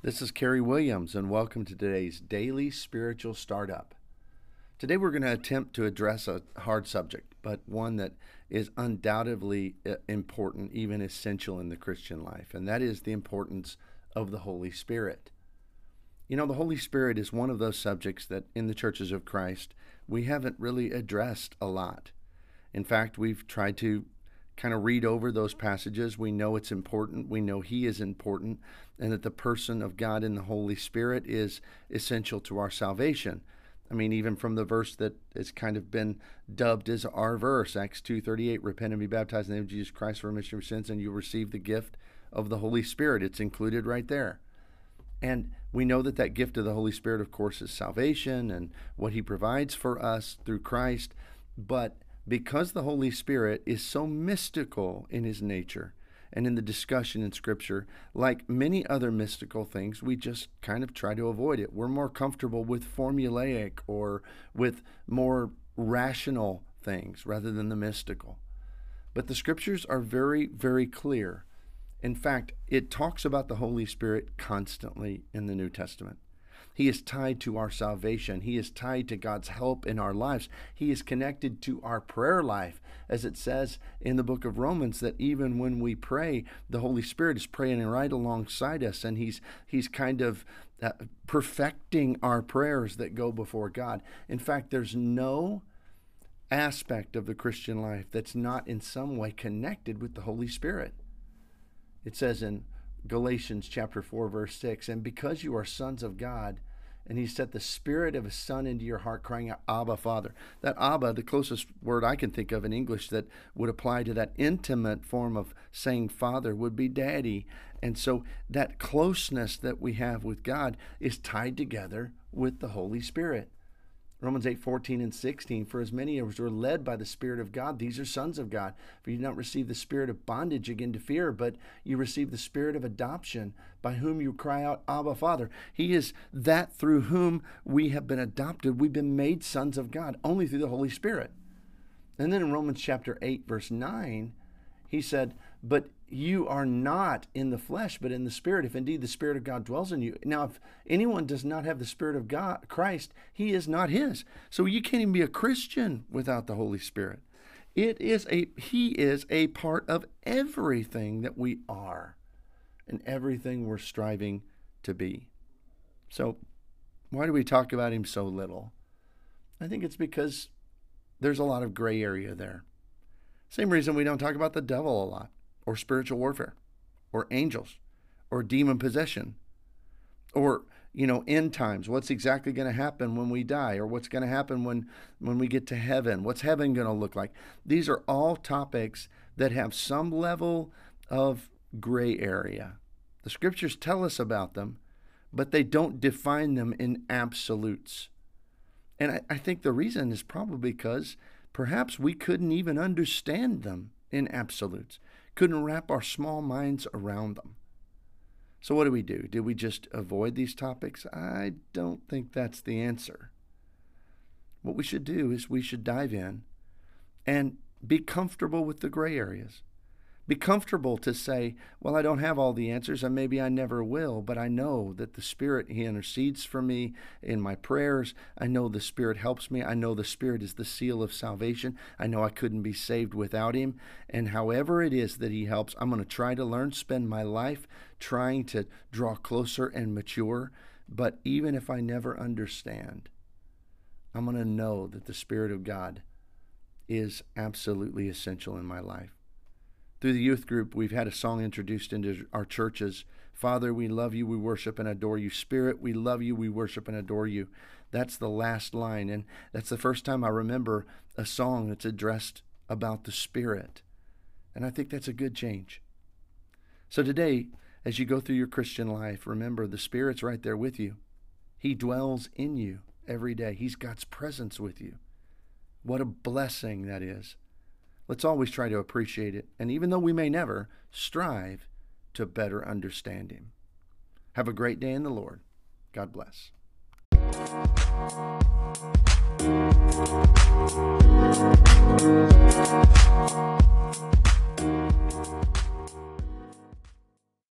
This is Kerry Williams, and welcome to today's Daily Spiritual Startup. Today, we're going to attempt to address a hard subject, but one that is undoubtedly uh, important, even essential in the Christian life, and that is the importance of the Holy Spirit. You know, the Holy Spirit is one of those subjects that in the churches of Christ we haven't really addressed a lot. In fact, we've tried to kind of read over those passages. We know it's important. We know He is important, and that the person of God in the Holy Spirit is essential to our salvation. I mean, even from the verse that has kind of been dubbed as our verse, Acts 2.38, repent and be baptized in the name of Jesus Christ for remission of sins, and you receive the gift of the Holy Spirit. It's included right there. And we know that that gift of the Holy Spirit, of course, is salvation and what He provides for us through Christ. But because the Holy Spirit is so mystical in his nature and in the discussion in Scripture, like many other mystical things, we just kind of try to avoid it. We're more comfortable with formulaic or with more rational things rather than the mystical. But the Scriptures are very, very clear. In fact, it talks about the Holy Spirit constantly in the New Testament. He is tied to our salvation. He is tied to God's help in our lives. He is connected to our prayer life, as it says in the book of Romans that even when we pray, the Holy Spirit is praying right alongside us, and He's He's kind of uh, perfecting our prayers that go before God. In fact, there's no aspect of the Christian life that's not in some way connected with the Holy Spirit. It says in Galatians chapter 4 verse 6 and because you are sons of God and he set the spirit of his son into your heart crying out abba father. That abba the closest word i can think of in english that would apply to that intimate form of saying father would be daddy. And so that closeness that we have with god is tied together with the holy spirit Romans 8, 14 and 16. For as many as were led by the Spirit of God, these are sons of God. For you did not receive the spirit of bondage again to fear, but you received the spirit of adoption, by whom you cry out, Abba, Father. He is that through whom we have been adopted. We've been made sons of God, only through the Holy Spirit. And then in Romans chapter 8, verse 9, he said, But you are not in the flesh, but in the spirit, if indeed the spirit of God dwells in you. Now, if anyone does not have the spirit of God, Christ, he is not his. So you can't even be a Christian without the Holy Spirit. It is a he is a part of everything that we are and everything we're striving to be. So, why do we talk about him so little? I think it's because there's a lot of gray area there. Same reason we don't talk about the devil a lot or spiritual warfare or angels or demon possession or you know end times. What's exactly going to happen when we die or what's going to happen when when we get to heaven? What's heaven going to look like? These are all topics that have some level of gray area. The scriptures tell us about them but they don't define them in absolutes. And I, I think the reason is probably because perhaps we couldn't even understand them in absolutes couldn't wrap our small minds around them. So, what do we do? Do we just avoid these topics? I don't think that's the answer. What we should do is we should dive in and be comfortable with the gray areas. Be comfortable to say, Well, I don't have all the answers, and maybe I never will, but I know that the Spirit, He intercedes for me in my prayers. I know the Spirit helps me. I know the Spirit is the seal of salvation. I know I couldn't be saved without Him. And however it is that He helps, I'm going to try to learn, spend my life trying to draw closer and mature. But even if I never understand, I'm going to know that the Spirit of God is absolutely essential in my life through the youth group, we've had a song introduced into our churches. Father, we love you, we worship and adore you. Spirit, we love you, we worship and adore you. That's the last line. And that's the first time I remember a song that's addressed about the Spirit. And I think that's a good change. So today, as you go through your Christian life, remember the Spirit's right there with you. He dwells in you every day, He's God's presence with you. What a blessing that is. Let's always try to appreciate it, and even though we may never, strive to better understand Him. Have a great day in the Lord. God bless.